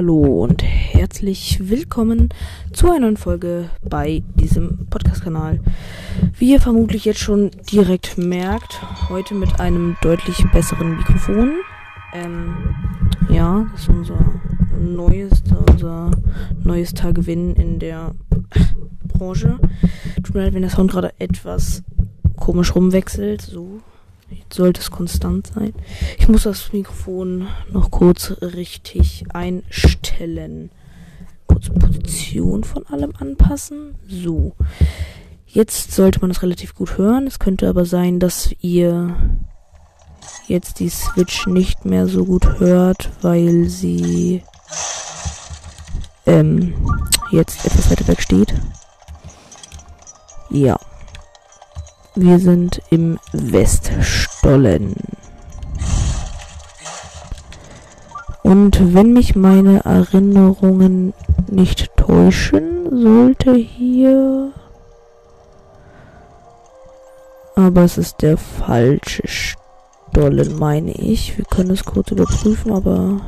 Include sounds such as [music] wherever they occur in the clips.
hallo und herzlich willkommen zu einer neuen Folge bei diesem Podcast-Kanal. Wie ihr vermutlich jetzt schon direkt merkt, heute mit einem deutlich besseren Mikrofon. Ähm, ja, das ist unser neuester, unser neuester Gewinn in der Branche. Tut mir leid, wenn der Sound gerade etwas komisch rumwechselt. So, sollte es konstant sein. Ich muss das Mikrofon noch kurz richtig einstellen. Kurz Position von allem anpassen. So. Jetzt sollte man es relativ gut hören. Es könnte aber sein, dass ihr jetzt die Switch nicht mehr so gut hört, weil sie ähm, jetzt etwas weiter weg steht. Ja. Wir sind im Weststollen. Und wenn mich meine Erinnerungen nicht täuschen, sollte hier... Aber es ist der falsche Stollen, meine ich. Wir können es kurz überprüfen, aber...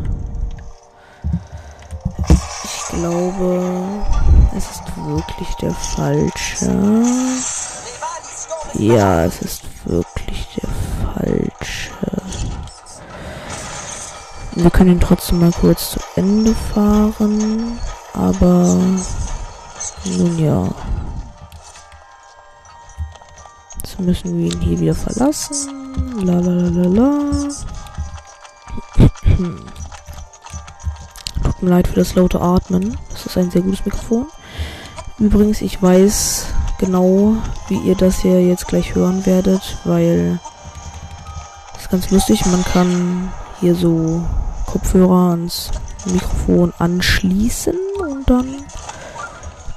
Ich glaube, es ist wirklich der falsche. Ja, es ist wirklich der falsche. Wir können ihn trotzdem mal kurz zu Ende fahren. Aber nun ja. Jetzt müssen wir ihn hier wieder verlassen. La la la la la. [clears throat] Tut mir leid für das laute Atmen. Das ist ein sehr gutes Mikrofon. Übrigens, ich weiß, genau, wie ihr das hier jetzt gleich hören werdet, weil das ist ganz lustig. Man kann hier so Kopfhörer ans Mikrofon anschließen und dann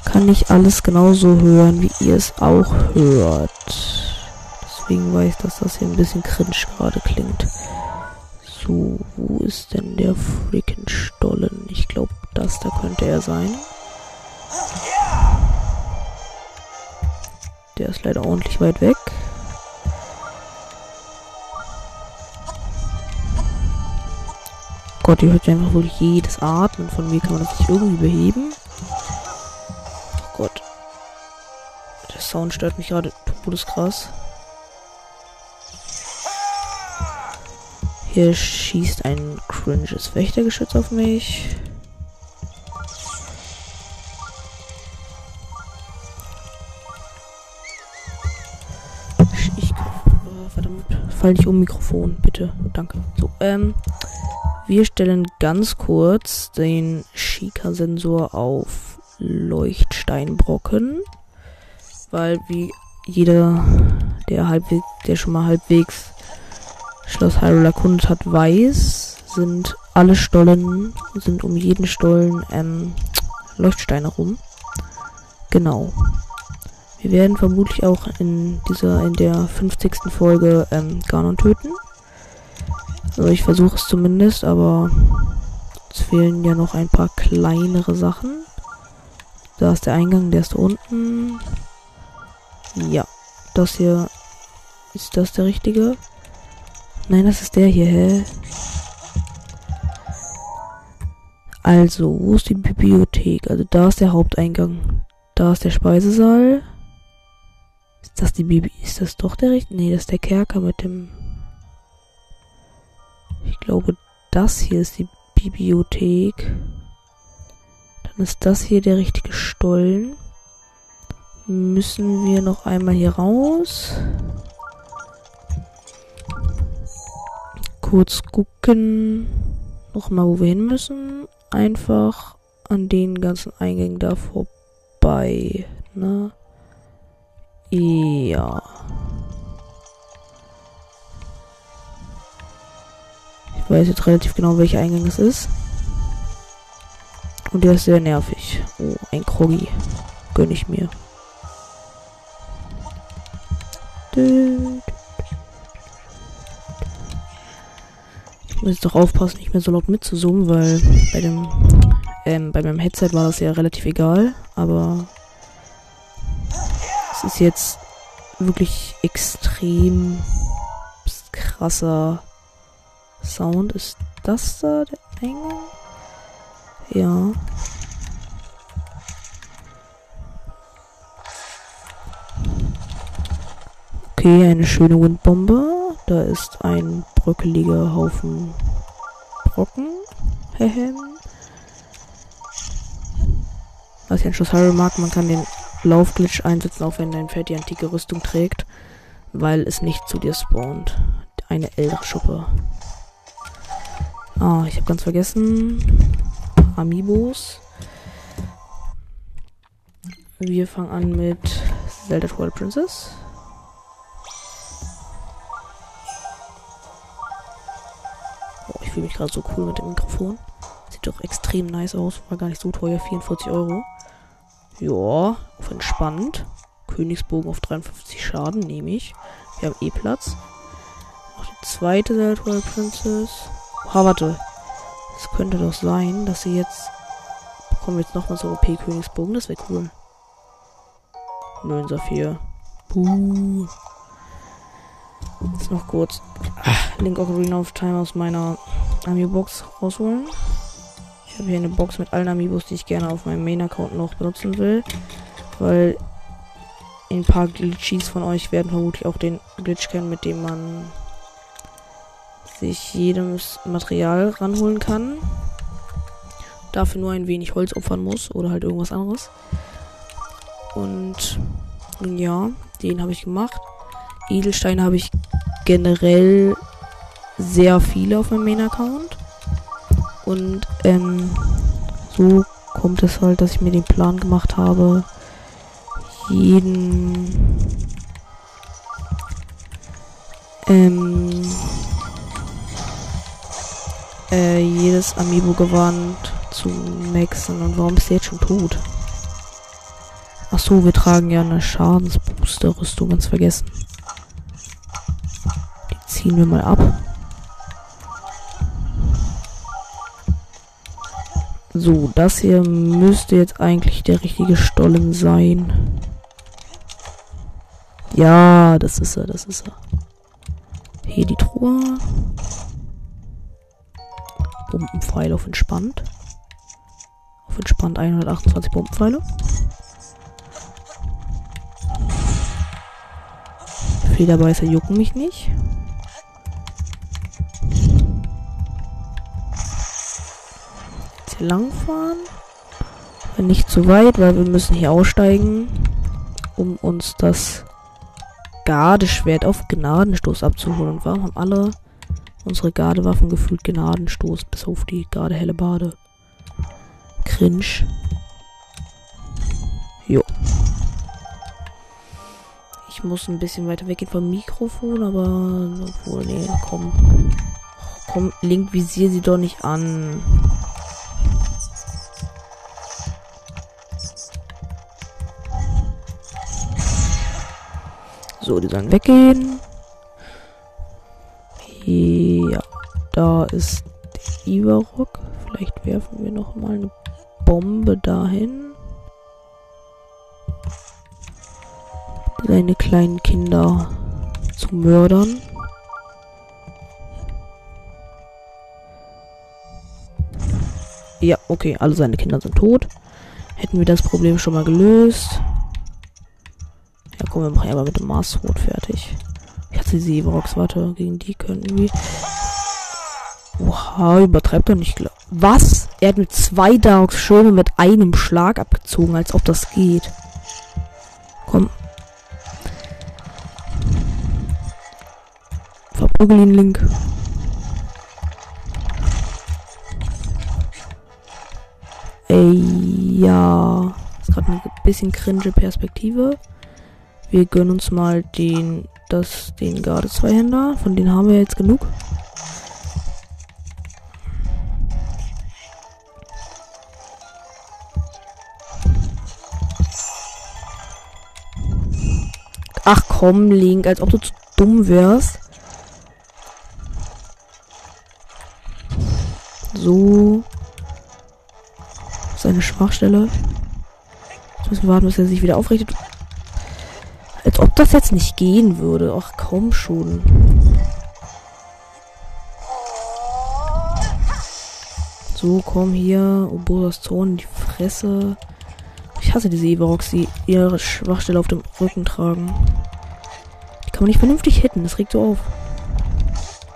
kann ich alles genauso hören, wie ihr es auch hört. Deswegen weiß ich, dass das hier ein bisschen cringe gerade klingt. So, wo ist denn der freaking Stollen? Ich glaube, das da könnte er sein. Der ist leider ordentlich weit weg. Gott, ihr hört einfach wohl jedes Atmen von mir. Kann man das nicht irgendwie beheben? Oh Gott. Der Sound stört mich gerade todeskrass. Hier schießt ein cringes Wächtergeschütz auf mich. Fall nicht um Mikrofon, bitte. Danke. So, ähm, wir stellen ganz kurz den Shika-Sensor auf Leuchtsteinbrocken, weil wie jeder, der halbwegs, der schon mal halbwegs Schloss Hyrule erkundet hat, weiß, sind alle Stollen, sind um jeden Stollen ähm, Leuchtsteine rum. Genau. Wir werden vermutlich auch in dieser, in der 50. Folge ähm, Ganon töten. Also ich versuche es zumindest, aber es fehlen ja noch ein paar kleinere Sachen. Da ist der Eingang, der ist unten. Ja, das hier ist das der richtige. Nein, das ist der hier, hä? Also, wo ist die Bibliothek? Also da ist der Haupteingang. Da ist der Speisesaal. Ist das die Bibi? Ist das doch der richtige? Nee, das ist der Kerker mit dem. Ich glaube, das hier ist die Bibliothek. Dann ist das hier der richtige Stollen. Müssen wir noch einmal hier raus. Kurz gucken. Nochmal, wo wir hin müssen. Einfach an den ganzen Eingängen da vorbei. Ne? Ja. Ich weiß jetzt relativ genau, welcher Eingang es ist. Und der ist sehr nervig. Oh, ein Kroggy. Gönn ich mir. Ich muss jetzt doch aufpassen, nicht mehr so laut mitzusummen, weil bei dem ähm, bei meinem Headset war das ja relativ egal, aber ist jetzt wirklich extrem krasser Sound. Ist das da der Eingang? Ja. Okay, eine schöne Windbombe. Da ist ein bröckeliger Haufen Brocken. Was ich an Schuss Harry mag, man kann den Laufglitch einsetzen, auch wenn dein Pferd die antike Rüstung trägt, weil es nicht zu dir spawnt. Eine ältere Schuppe. Ah, ich habe ganz vergessen. Amiibos. Wir fangen an mit Zelda Twilight Princess. Oh, ich fühle mich gerade so cool mit dem Mikrofon. Sieht doch extrem nice aus. War gar nicht so teuer. 44 Euro. Ja, auf entspannt. Königsbogen auf 53 Schaden nehme ich. Wir haben eh Platz. Noch die zweite Zelda Princess. Ah, warte. Es könnte doch sein, dass sie jetzt. Bekommen wir jetzt nochmal so OP-Königsbogen. Das wäre cool. Nö, Saphir. Puh. Jetzt noch kurz Ach, Link Ocarina of Time aus meiner Amiibo-Box rausholen. Ich habe hier eine Box mit allen Amiibos, die ich gerne auf meinem Main-Account noch benutzen will. Weil ein paar Glitchies von euch werden vermutlich auch den Glitch kennen, mit dem man sich jedes Material ranholen kann. Dafür nur ein wenig Holz opfern muss oder halt irgendwas anderes. Und ja, den habe ich gemacht. Edelsteine habe ich generell sehr viele auf meinem Main-Account. Und ähm, so kommt es halt, dass ich mir den Plan gemacht habe, jeden ähm, äh, jedes Amiibo-Gewand zu maxen. Und warum ist der jetzt schon tot? Ach so, wir tragen ja eine Schadensbooster-Rüstung, ganz vergessen. Die ziehen wir mal ab. So, das hier müsste jetzt eigentlich der richtige Stollen sein. Ja, das ist er, das ist er. Hier die Truhe. Bombenpfeile auf entspannt. Auf entspannt 128 Bombenpfeile. Federbeißer jucken mich nicht. Langfahren. Nicht zu weit, weil wir müssen hier aussteigen, um uns das Gardeschwert auf Gnadenstoß abzuholen. Und warum haben alle unsere Gardewaffen gefühlt Gnadenstoß, bis auf die Gardehelle Bade? Cringe. Jo. Ich muss ein bisschen weiter weggehen vom Mikrofon, aber obwohl, nee, komm. Komm, Link, visier sie doch nicht an. So, die sollen weggehen. Ja, da ist Ivarok. Vielleicht werfen wir noch mal eine Bombe dahin. seine kleinen Kinder zu mördern. Ja, okay, alle seine Kinder sind tot. Hätten wir das Problem schon mal gelöst. Ja, komm, wir machen aber mit dem Mars rot fertig. Ich hatte die Seerox, warte, gegen die könnten wir. Oha, übertreibt er nicht. Was? Er hat mit zwei Darks Schirme mit einem Schlag abgezogen, als ob das geht. Komm, Verprügeln Link. Ey, ja. Ist gerade eine bisschen cringe Perspektive. Wir gönnen uns mal den, das, den Garde Zweihänder. Von denen haben wir jetzt genug. Ach komm, Link, als ob du zu dumm wärst. So. Seine Schwachstelle. Jetzt müssen wir warten, bis er sich wieder aufrichtet. Als ob das jetzt nicht gehen würde. Ach, kaum schon. So, komm hier. Oboras Zorn in die Fresse. Ich hasse diese Everox, die ihre Schwachstelle auf dem Rücken tragen. Die kann man nicht vernünftig hitten. Das regt so auf.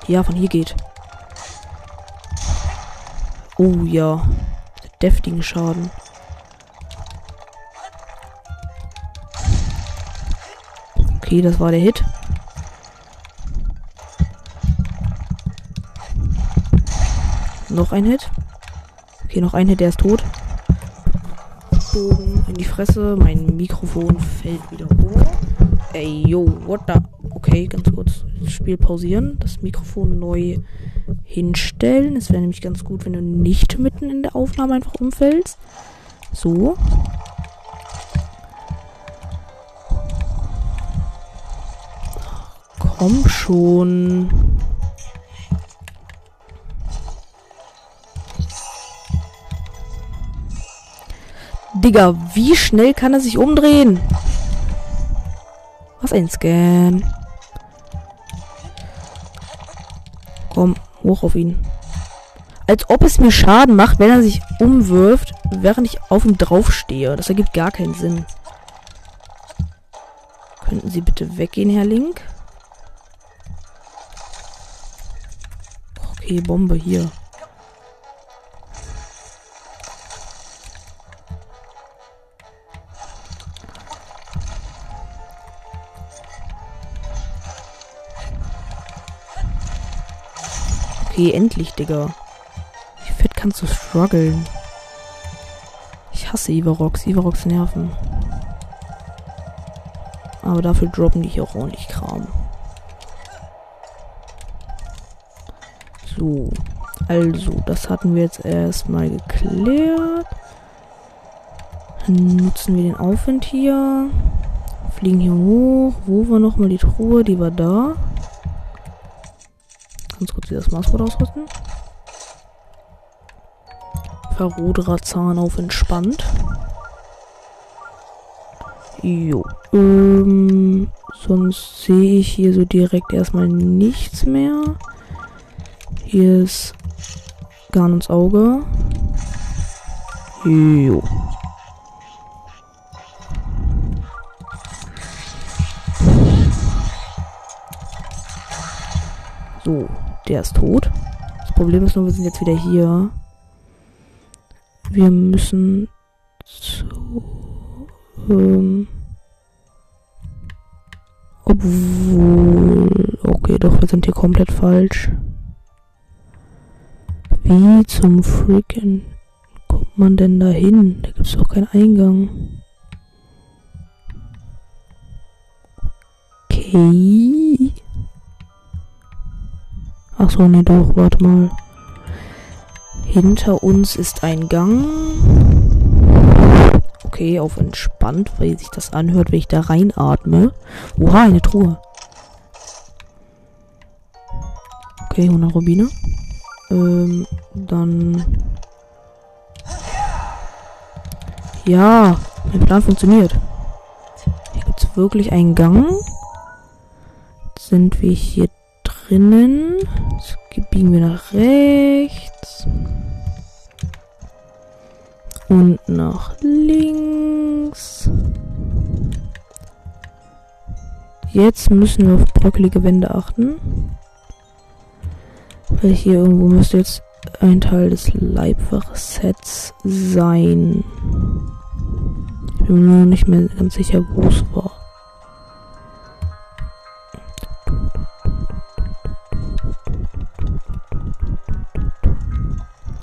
Ja, von hier geht. Oh ja. Deftigen Schaden. Okay, das war der Hit. Noch ein Hit. Okay, noch ein Hit, der ist tot. Bogen in die Fresse. Mein Mikrofon fällt wieder hoch. Ey, yo, what the? Okay, ganz kurz. Das Spiel pausieren. Das Mikrofon neu hinstellen. Es wäre nämlich ganz gut, wenn du nicht mitten in der Aufnahme einfach umfällst. So. Komm schon. Digga, wie schnell kann er sich umdrehen? Was ein Scam. Komm, hoch auf ihn. Als ob es mir Schaden macht, wenn er sich umwirft, während ich auf ihm draufstehe. Das ergibt gar keinen Sinn. Könnten Sie bitte weggehen, Herr Link? Okay, Bombe hier. Okay, endlich, Digga. Wie fett kannst du strugglen? Ich hasse Ivarox. Ivarox nerven. Aber dafür droppen die hier auch ordentlich Kram. So. Also, das hatten wir jetzt erstmal geklärt. Dann nutzen wir den Aufwind hier. Fliegen hier hoch. Wo war nochmal die Truhe? Die war da ganz kurz das Maßwort ausrüsten. Verroderer Zahn auf entspannt. Jo. Ähm, sonst sehe ich hier so direkt erstmal nichts mehr. Hier ist Garnons Auge. Jo. So. Der ist tot. Das Problem ist nur, wir sind jetzt wieder hier. Wir müssen zu. Ähm, obwohl. Okay, doch, wir sind hier komplett falsch. Wie zum Freaking kommt man denn da hin? Da gibt es doch keinen Eingang. Okay. Ach so, nee, doch, warte mal. Hinter uns ist ein Gang. Okay, auf entspannt, weil sich das anhört, wenn ich da reinatme. Oha, eine Truhe. Okay, 100 Rubine. Ähm, dann... Ja, mein Plan funktioniert. Hier gibt es wirklich einen Gang. Jetzt sind wir hier drinnen. Jetzt biegen wir nach rechts. Und nach links. Jetzt müssen wir auf bröckelige Wände achten. Weil hier irgendwo müsste jetzt ein Teil des Leibwach-Sets sein. Ich bin mir nur nicht mehr ganz sicher, wo es war.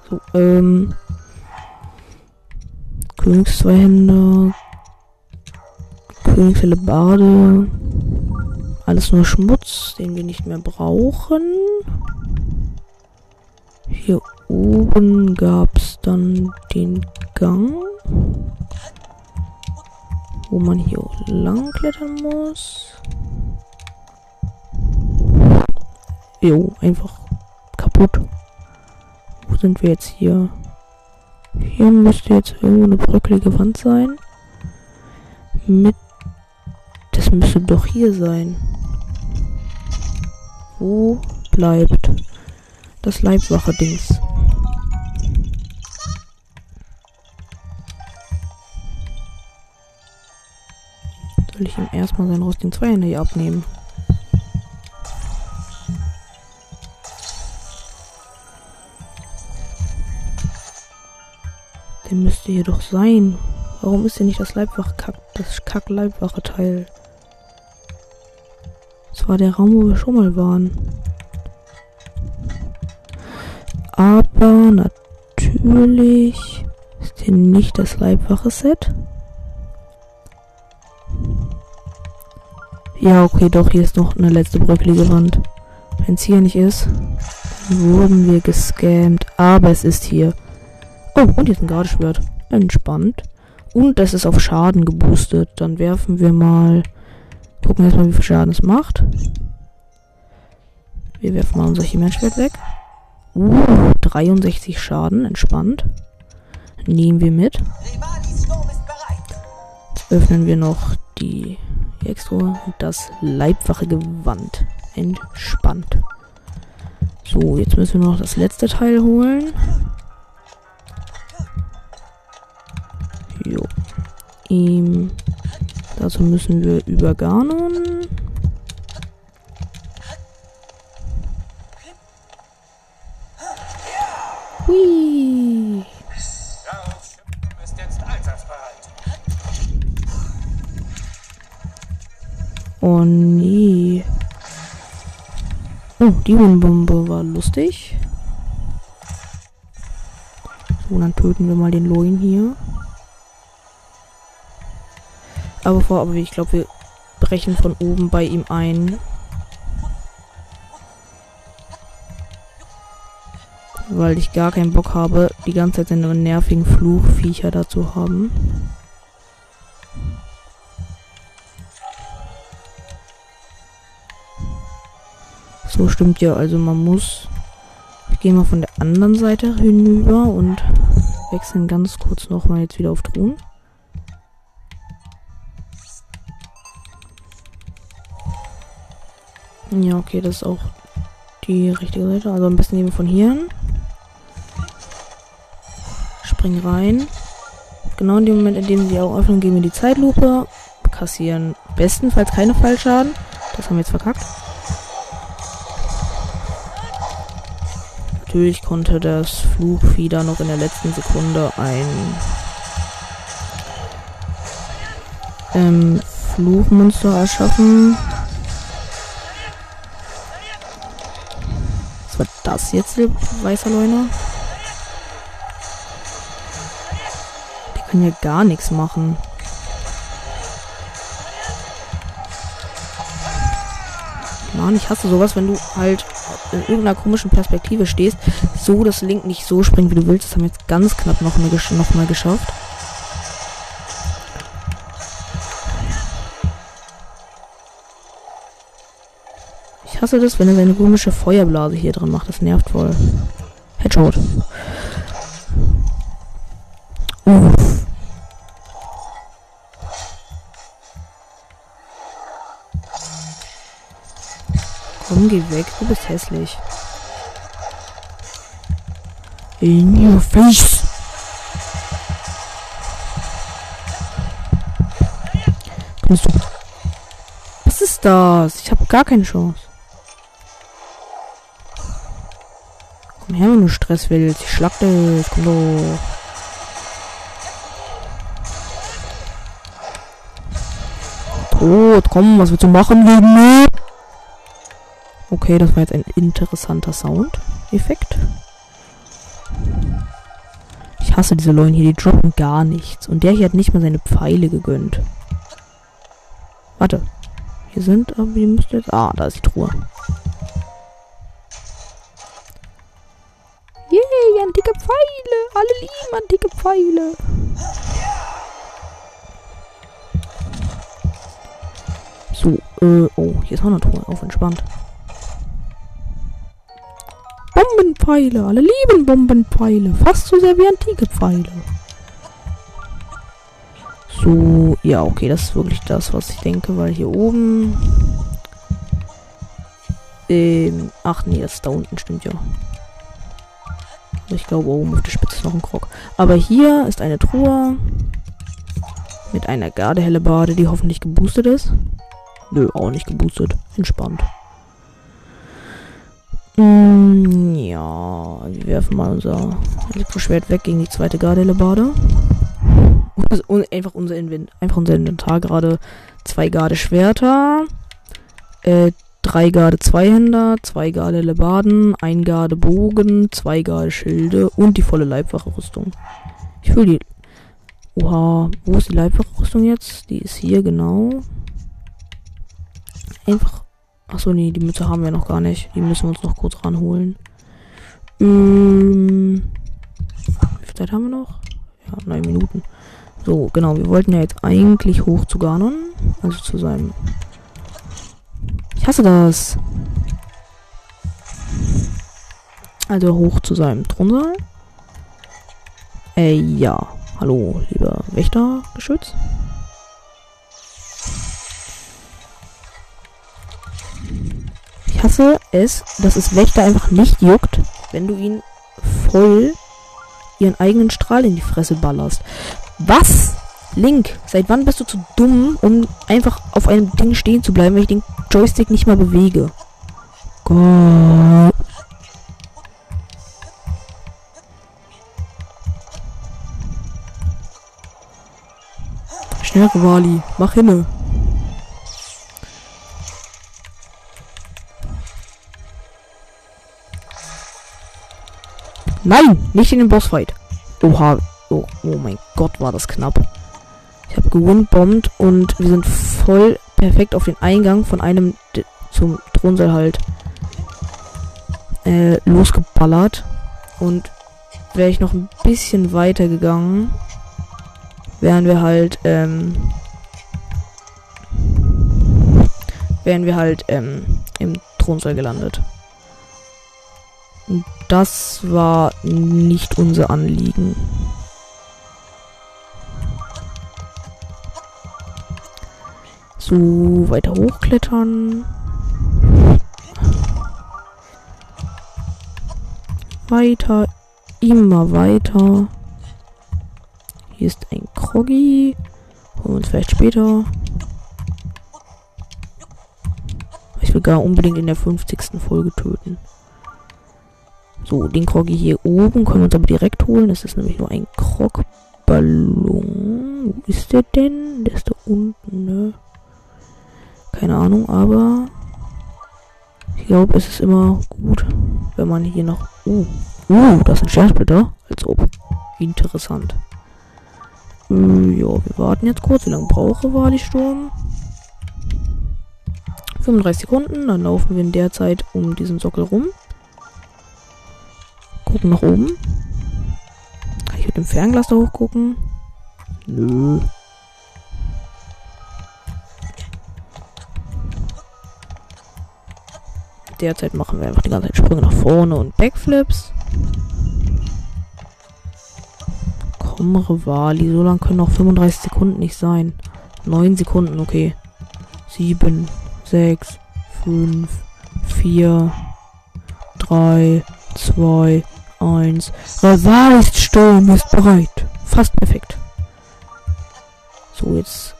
So, ähm. Königszweihänder. Bade. Alles nur Schmutz, den wir nicht mehr brauchen. Hier oben gab es dann den Gang. Wo man hier lang klettern muss. Jo, einfach kaputt sind wir jetzt hier? Hier müsste jetzt irgendwo eine bröckelige Wand sein. Mit. Das müsste doch hier sein. Wo bleibt das Leibwache-Dings. Soll ich ihm erstmal sein Rost in 2 Handy abnehmen? Der müsste hier doch sein. Warum ist hier nicht das Leibwache-Kack, das Kack-Leibwache-Teil? Das war der Raum, wo wir schon mal waren. Aber natürlich ist hier nicht das Leibwache Set. Ja, okay, doch, hier ist noch eine letzte bröckelige Wand. Wenn es hier nicht ist, wurden wir gescammt. Aber es ist hier. Oh, und hier ist ein Gardeschwert. Entspannt. Und es ist auf Schaden geboostet. Dann werfen wir mal. Gucken erstmal, wie viel Schaden es macht. Wir werfen mal unser Chimärenschwert weg. Uh, 63 Schaden. Entspannt. Nehmen wir mit. Öffnen wir noch die extra das Leibwache Gewand. Entspannt. So, jetzt müssen wir noch das letzte Teil holen. Jo. Ähm, dazu müssen wir über Ganon. Hui. Oh nee. Oh, die Bombe war lustig. So, dann töten wir mal den Loin hier. Aber vor, aber ich glaube, wir brechen von oben bei ihm ein. Weil ich gar keinen Bock habe, die ganze Zeit seine nervigen Fluchviecher dazu haben. So stimmt ja, also man muss. Ich gehe mal von der anderen Seite hinüber und wechseln ganz kurz nochmal jetzt wieder auf Thron. Ja, okay, das ist auch die richtige Seite. Also am besten wir von hier. Springen rein. Genau in dem Moment, in dem sie auch öffnen, gehen wir die Zeitlupe. Kassieren bestenfalls keine Fallschaden. Das haben wir jetzt verkackt. Natürlich konnte das Flugvieh da noch in der letzten Sekunde ein ähm, Fluchmonster erschaffen. das jetzt, weißer Leuner? Kann ja gar nichts machen. Mann, ich hasse sowas, wenn du halt in irgendeiner komischen Perspektive stehst, so dass Link nicht so springt, wie du willst. Das haben wir jetzt ganz knapp noch mal, noch geschafft. Ich hasse das, wenn er seine komische Feuerblase hier drin macht. Das nervt voll. Headshot. Uff. Komm, geh weg. Du bist hässlich. In your face. Kommst du? Was ist das? Ich habe gar keine Chance. Komm her, wenn du Stress willst. Ich schlag dich. Komm doch. Tot, komm, was willst du machen gegen mir? Okay, das war jetzt ein interessanter Sound-Effekt. Ich hasse diese Leute hier, die droppen gar nichts. Und der hier hat nicht mal seine Pfeile gegönnt. Warte. Hier sind, aber die müsste jetzt. Ah, da ist die Truhe. Yay, antike Pfeile. Alle lieben antike Pfeile. So, äh, oh, hier ist auch eine Truhe. Auf entspannt. Bombenpfeile. Alle lieben Bombenpfeile. Fast so sehr wie antike Pfeile. So, ja, okay, das ist wirklich das, was ich denke, weil hier oben. Ähm, ach nee, das da unten stimmt ja. Ich glaube, oben auf der Spitze ist noch ein Krog. Aber hier ist eine Truhe. Mit einer Gardehelle Bade, die hoffentlich geboostet ist. Nö, auch nicht geboostet. Entspannt. Mm, ja, wir werfen mal unser Elektroschwert weg gegen die zweite Gardehelle Bade. einfach unser Inventar, einfach unser Inventar gerade zwei Garde Schwerter, äh, drei Garde Zweihänder, zwei Garde Lebaden, ein Garde Bogen, zwei Garde Schilde und die volle Leibwache-Rüstung. Ich will die. Oha, wo ist die Leibwache-Rüstung jetzt? Die ist hier, genau. Einfach. Achso, nee, die Mütze haben wir noch gar nicht. Die müssen wir uns noch kurz ranholen. Ähm, wie viel Zeit haben wir noch? Ja, neun Minuten. So, genau, wir wollten ja jetzt eigentlich hoch zu Ganon. Also zu seinem. Ich hasse das. Also hoch zu seinem Thronsaal. Äh, ja. Hallo, lieber Wächtergeschütz. Hasse es, dass es Wächter einfach nicht juckt, wenn du ihn voll ihren eigenen Strahl in die Fresse ballerst. Was? Link, seit wann bist du zu dumm, um einfach auf einem Ding stehen zu bleiben, wenn ich den Joystick nicht mal bewege? Gott. Schnell, Wali, mach hinne. Nein, nicht in den Bossfight. Oha, Oh, oh mein Gott, war das knapp. Ich habe gewundbombt und wir sind voll perfekt auf den Eingang von einem zum Thronsaal halt äh, losgeballert. Und wäre ich noch ein bisschen weiter gegangen, wären wir halt, ähm, wären wir halt ähm, im Thronsaal gelandet. Das war nicht unser Anliegen. So, weiter hochklettern. Weiter, immer weiter. Hier ist ein Kroggy. Holen wir uns vielleicht später. Ich will gar unbedingt in der 50. Folge töten. So, den Kroggy hier oben können wir uns aber direkt holen. Das ist nämlich nur ein Krogballon. Wo ist der denn? Der ist da unten, ne? Keine Ahnung, aber ich glaube, es ist immer gut, wenn man hier noch. Uh, uh, das ein Sternsplitter. Als ob. Interessant. Äh, ja, wir warten jetzt kurz. Wie lange brauche war die Sturm? 35 Sekunden. Dann laufen wir in der Zeit um diesen Sockel rum. Gucken nach oben. Kann ich mit dem Fernglas da hochgucken? Nö. derzeit machen wir einfach die ganze Zeit Sprünge nach vorne und Backflips. Komm, Rivali, so lang können noch 35 Sekunden nicht sein. 9 Sekunden, okay. 7, 6, 5, 4, 3, 2, 1. Rivalis Sturm ist bereit. Fast perfekt. So, jetzt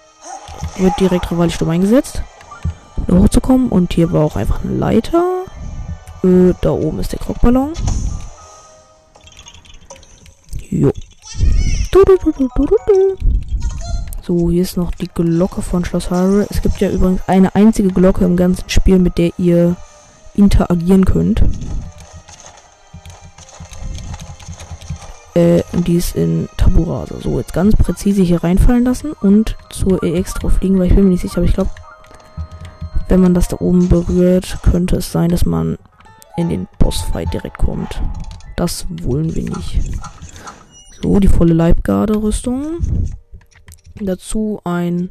wird direkt Rivalis Sturm eingesetzt hochzukommen. Und hier war auch einfach eine Leiter. Äh, da oben ist der Krockballon. Jo. Du, du, du, so, hier ist noch die Glocke von Schloss Hyrule. Es gibt ja übrigens eine einzige Glocke im ganzen Spiel, mit der ihr interagieren könnt. Äh, die ist in Taburasa. So, jetzt ganz präzise hier reinfallen lassen und zur EX drauf fliegen, weil ich bin mir nicht sicher, aber ich glaube, wenn man das da oben berührt, könnte es sein, dass man in den Bossfight direkt kommt. Das wollen wir nicht. So, die volle Leibgarde-Rüstung. Dazu ein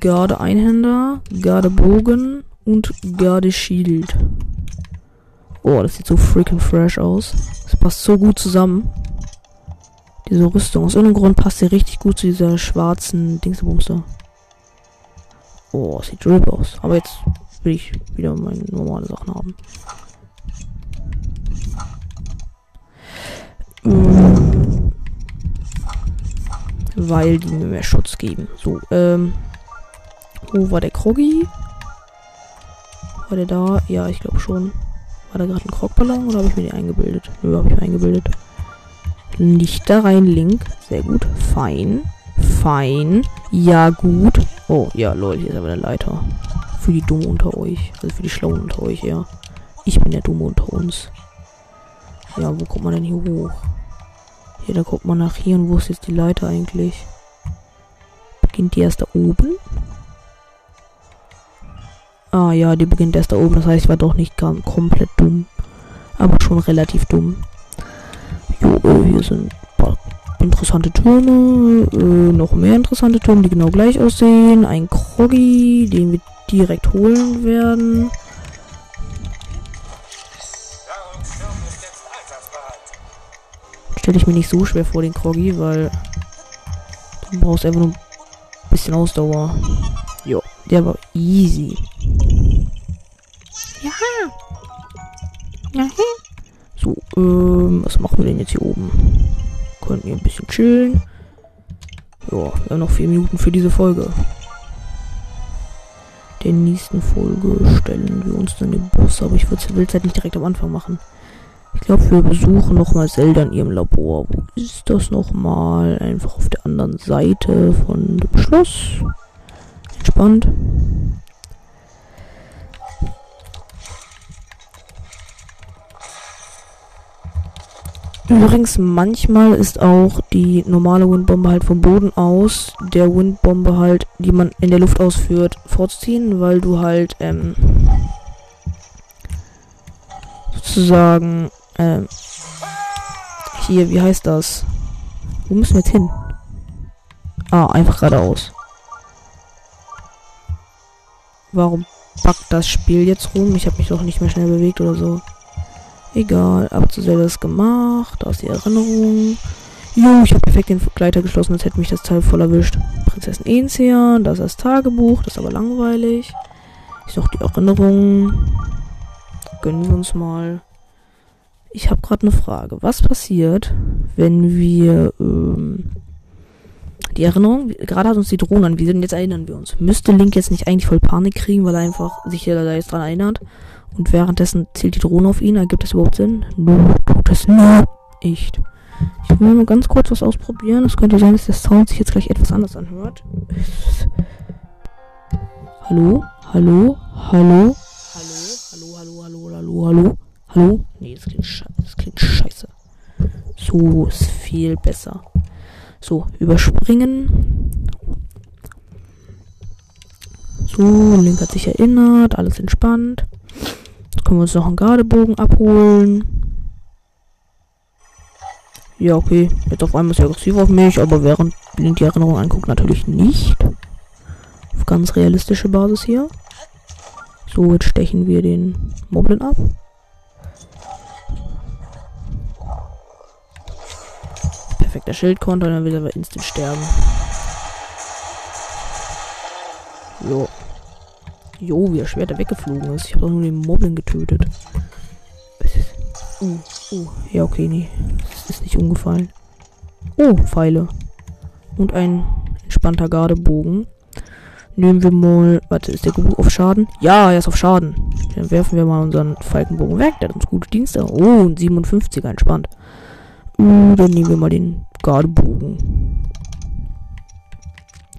Garde-Einhänder, Garde-Bogen und Garde-Shield. Oh, das sieht so freaking fresh aus. Das passt so gut zusammen. Diese Rüstung. Aus irgendeinem Grund passt sie richtig gut zu dieser schwarzen Dingsbumster. Oh, sieht drip aus. Aber jetzt will ich wieder meine normale Sachen haben. weil die mir mehr Schutz geben. So, ähm. Wo war der Kroggy? War der da? Ja, ich glaube schon. War da gerade ein Krogballon oder habe ich mir den eingebildet? Nö, habe ich mir eingebildet. Lichter rein, Link. Sehr gut. Fein. Fein. Ja, gut. Oh, ja, lol, hier ist aber eine Leiter. Für die Dummen unter euch. Also für die Schlauen unter euch, ja. Ich bin der Dumme unter uns. Ja, wo kommt man denn hier hoch? Hier, da guckt man nach hier und wo ist jetzt die Leiter eigentlich? Beginnt die erst da oben? Ah ja, die beginnt erst da oben. Das heißt, ich war doch nicht ganz komplett dumm. Aber schon relativ dumm. Jo, äh, hier sind interessante Türme. Äh, noch mehr interessante Türme, die genau gleich aussehen. Ein Kroggy, den wir direkt holen werden. Stelle ich mir nicht so schwer vor, den Kroggy, weil du brauchst einfach nur ein bisschen Ausdauer. Jo, der war easy. Ja. Ja. So, ähm, was machen wir denn jetzt hier oben? Können wir ein bisschen chillen. Ja, wir haben noch vier Minuten für diese Folge. Der nächsten Folge stellen wir uns dann den Boss, aber ich würde es halt nicht direkt am Anfang machen. Ich glaube, wir besuchen nochmal Zelda in ihrem Labor. Wo ist das nochmal? Einfach auf der anderen Seite von dem Schloss. Entspannt. Übrigens, manchmal ist auch die normale Windbombe halt vom Boden aus der Windbombe halt, die man in der Luft ausführt, vorzuziehen, weil du halt ähm, sozusagen ähm, hier, wie heißt das? Wo müssen wir jetzt hin? Ah, einfach geradeaus. Warum backt das Spiel jetzt rum? Ich habe mich doch nicht mehr schnell bewegt oder so. Egal, das gemacht. Da ist die Erinnerung. Jo, ich habe perfekt den Gleiter geschlossen, als hätte mich das Teil voll erwischt. Prinzessin Enzian, das ist das Tagebuch, das ist aber langweilig. Ist noch die Erinnerung. Gönnen wir uns mal. Ich habe gerade eine Frage. Was passiert, wenn wir ähm, die Erinnerung, gerade hat uns die Drohne an, wie denn jetzt erinnern wir uns? Müsste Link jetzt nicht eigentlich voll Panik kriegen, weil er einfach sich da jetzt dran erinnert? Und währenddessen zählt die Drohne auf ihn. Ergibt das überhaupt Sinn? No, tut es nur. Echt. Ich will nur ganz kurz was ausprobieren. Es könnte sein, dass der Sound sich jetzt gleich etwas anders anhört. Hallo? Hallo? Hallo? Hallo? Hallo, hallo, hallo, hallo, hallo? Hallo? Nee, das klingt, sche das klingt scheiße. So ist viel besser. So, überspringen. So, Link hat sich erinnert, alles entspannt. Jetzt können wir uns noch einen Gardebogen abholen. Ja, okay. Jetzt auf einmal ist er aggressiv auf mich, aber während Link die Erinnerung anguckt, natürlich nicht. Auf ganz realistische Basis hier. So, jetzt stechen wir den Moblin ab. Perfekter Schildkonter, dann will er aber instant sterben. Jo. Jo, wie er schwer da weggeflogen ist. Ich habe nur den Moblin getötet. Uh, uh. Ja, okay, nee. Das ist nicht umgefallen. Oh, Pfeile. Und ein entspannter Gardebogen. Nehmen wir mal. Warte, ist der gut auf Schaden? Ja, er ist auf Schaden. Dann werfen wir mal unseren Falkenbogen weg. Der hat uns gute Dienste. Oh, ein 57er entspannt. Uh, dann nehmen wir mal den Gardebogen.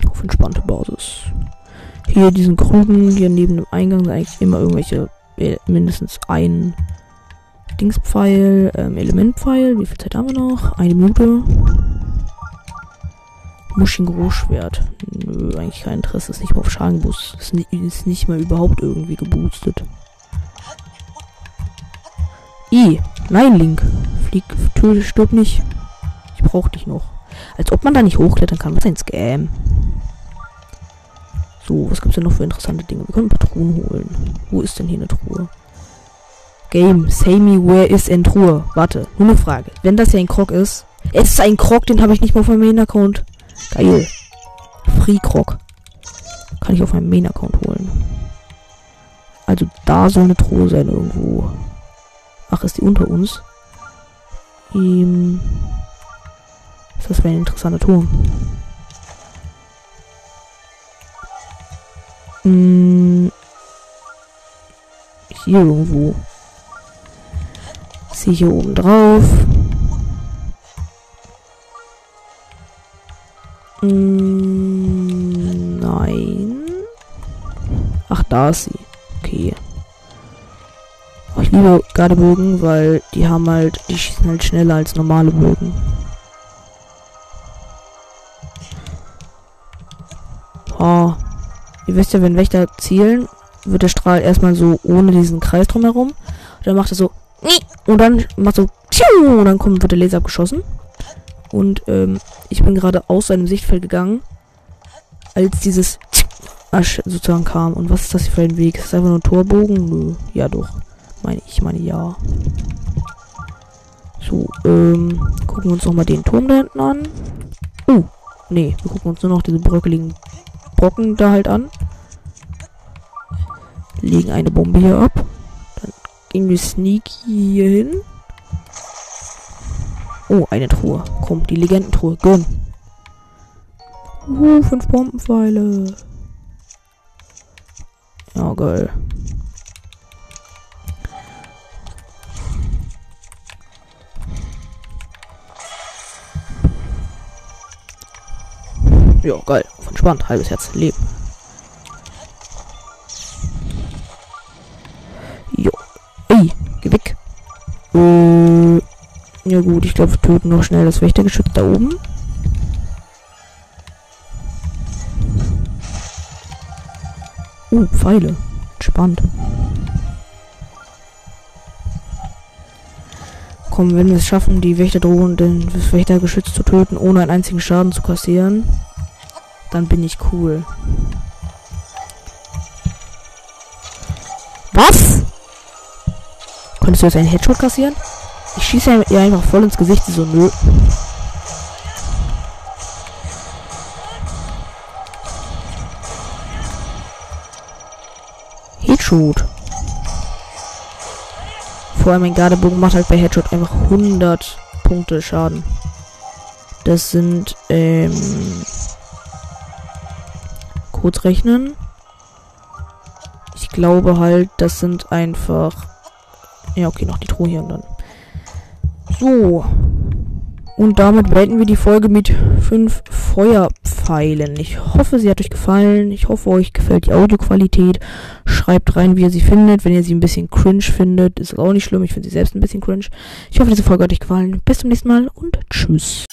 Auf entspannte Basis. Hier diesen Krügen hier neben dem Eingang sind eigentlich immer irgendwelche, äh, mindestens ein Dingspfeil, ähm, Elementpfeil. Wie viel Zeit haben wir noch? Eine Minute. Muschin Großschwert. Nö, eigentlich kein Interesse. Ist nicht mal auf Schadenbus. Ist, nicht, ist nicht mal überhaupt irgendwie geboostet. I. Nein, Link. Flieg, töte, stirb nicht. Ich brauch dich noch. Als ob man da nicht hochklettern kann. Was ein Scam? So, was gibt's denn noch für interessante Dinge? Wir können Truhen holen. Wo ist denn hier eine Truhe? Game, say me where is in Truhe. Warte, nur eine Frage. Wenn das ja ein Krog ist. Es ist ein Krog, den habe ich nicht mal auf meinem Main-Account. Geil. Free Krog. Kann ich auf meinem Main-Account holen. Also da soll eine Truhe sein irgendwo. Ach, ist die unter uns? Ähm, das wäre ein interessanter Turm. Hm, hier irgendwo. Sie hier oben drauf? Hm, nein. Ach, da ist sie. Okay. Ich liebe Gardebögen, weil die haben halt, die schießen halt schneller als normale Bögen. Wisst ja, wenn Wächter zielen, wird der Strahl erstmal so ohne diesen Kreis drumherum. Und dann macht er so und dann macht so und dann kommt, wird der Laser abgeschossen. Und ähm, ich bin gerade aus seinem Sichtfeld gegangen, als dieses Asch sozusagen kam. Und was ist das für ein Weg? Ist das einfach nur ein Torbogen? Nö. Ja, doch. Meine ich, meine ja. So, ähm, gucken wir uns nochmal den Turm da hinten an. Oh, nee, wir gucken uns nur noch diese bröckeligen Brocken da halt an. Legen eine Bombe hier ab. Dann gehen wir sneaky hier hin. Oh, eine Truhe. Komm, die Legendentruhe. Gönn. Uh, fünf Bombenpfeile. Ja, geil. Ja, geil. Entspannt. Halbes Herz. Leben. Ja gut, ich glaube, wir töten noch schnell das Wächtergeschütz da oben. Uh, Pfeile. Spannend. Komm, wenn wir es schaffen, die Wächterdrohnen, das Wächtergeschütz zu töten, ohne einen einzigen Schaden zu kassieren, dann bin ich cool. Was? Konntest du jetzt einen Headshot kassieren? Ich schieße ihr einfach voll ins Gesicht, so nö. Headshot. Vor allem mein Gardebogen macht halt bei Headshot einfach 100 Punkte Schaden. Das sind, ähm, kurz rechnen. Ich glaube halt, das sind einfach, ja, okay, noch die Truhe hier und dann. So. Und damit beenden wir die Folge mit fünf Feuerpfeilen. Ich hoffe, sie hat euch gefallen. Ich hoffe, euch gefällt die Audioqualität. Schreibt rein, wie ihr sie findet. Wenn ihr sie ein bisschen cringe findet, ist auch nicht schlimm. Ich finde sie selbst ein bisschen cringe. Ich hoffe, diese Folge hat euch gefallen. Bis zum nächsten Mal und tschüss.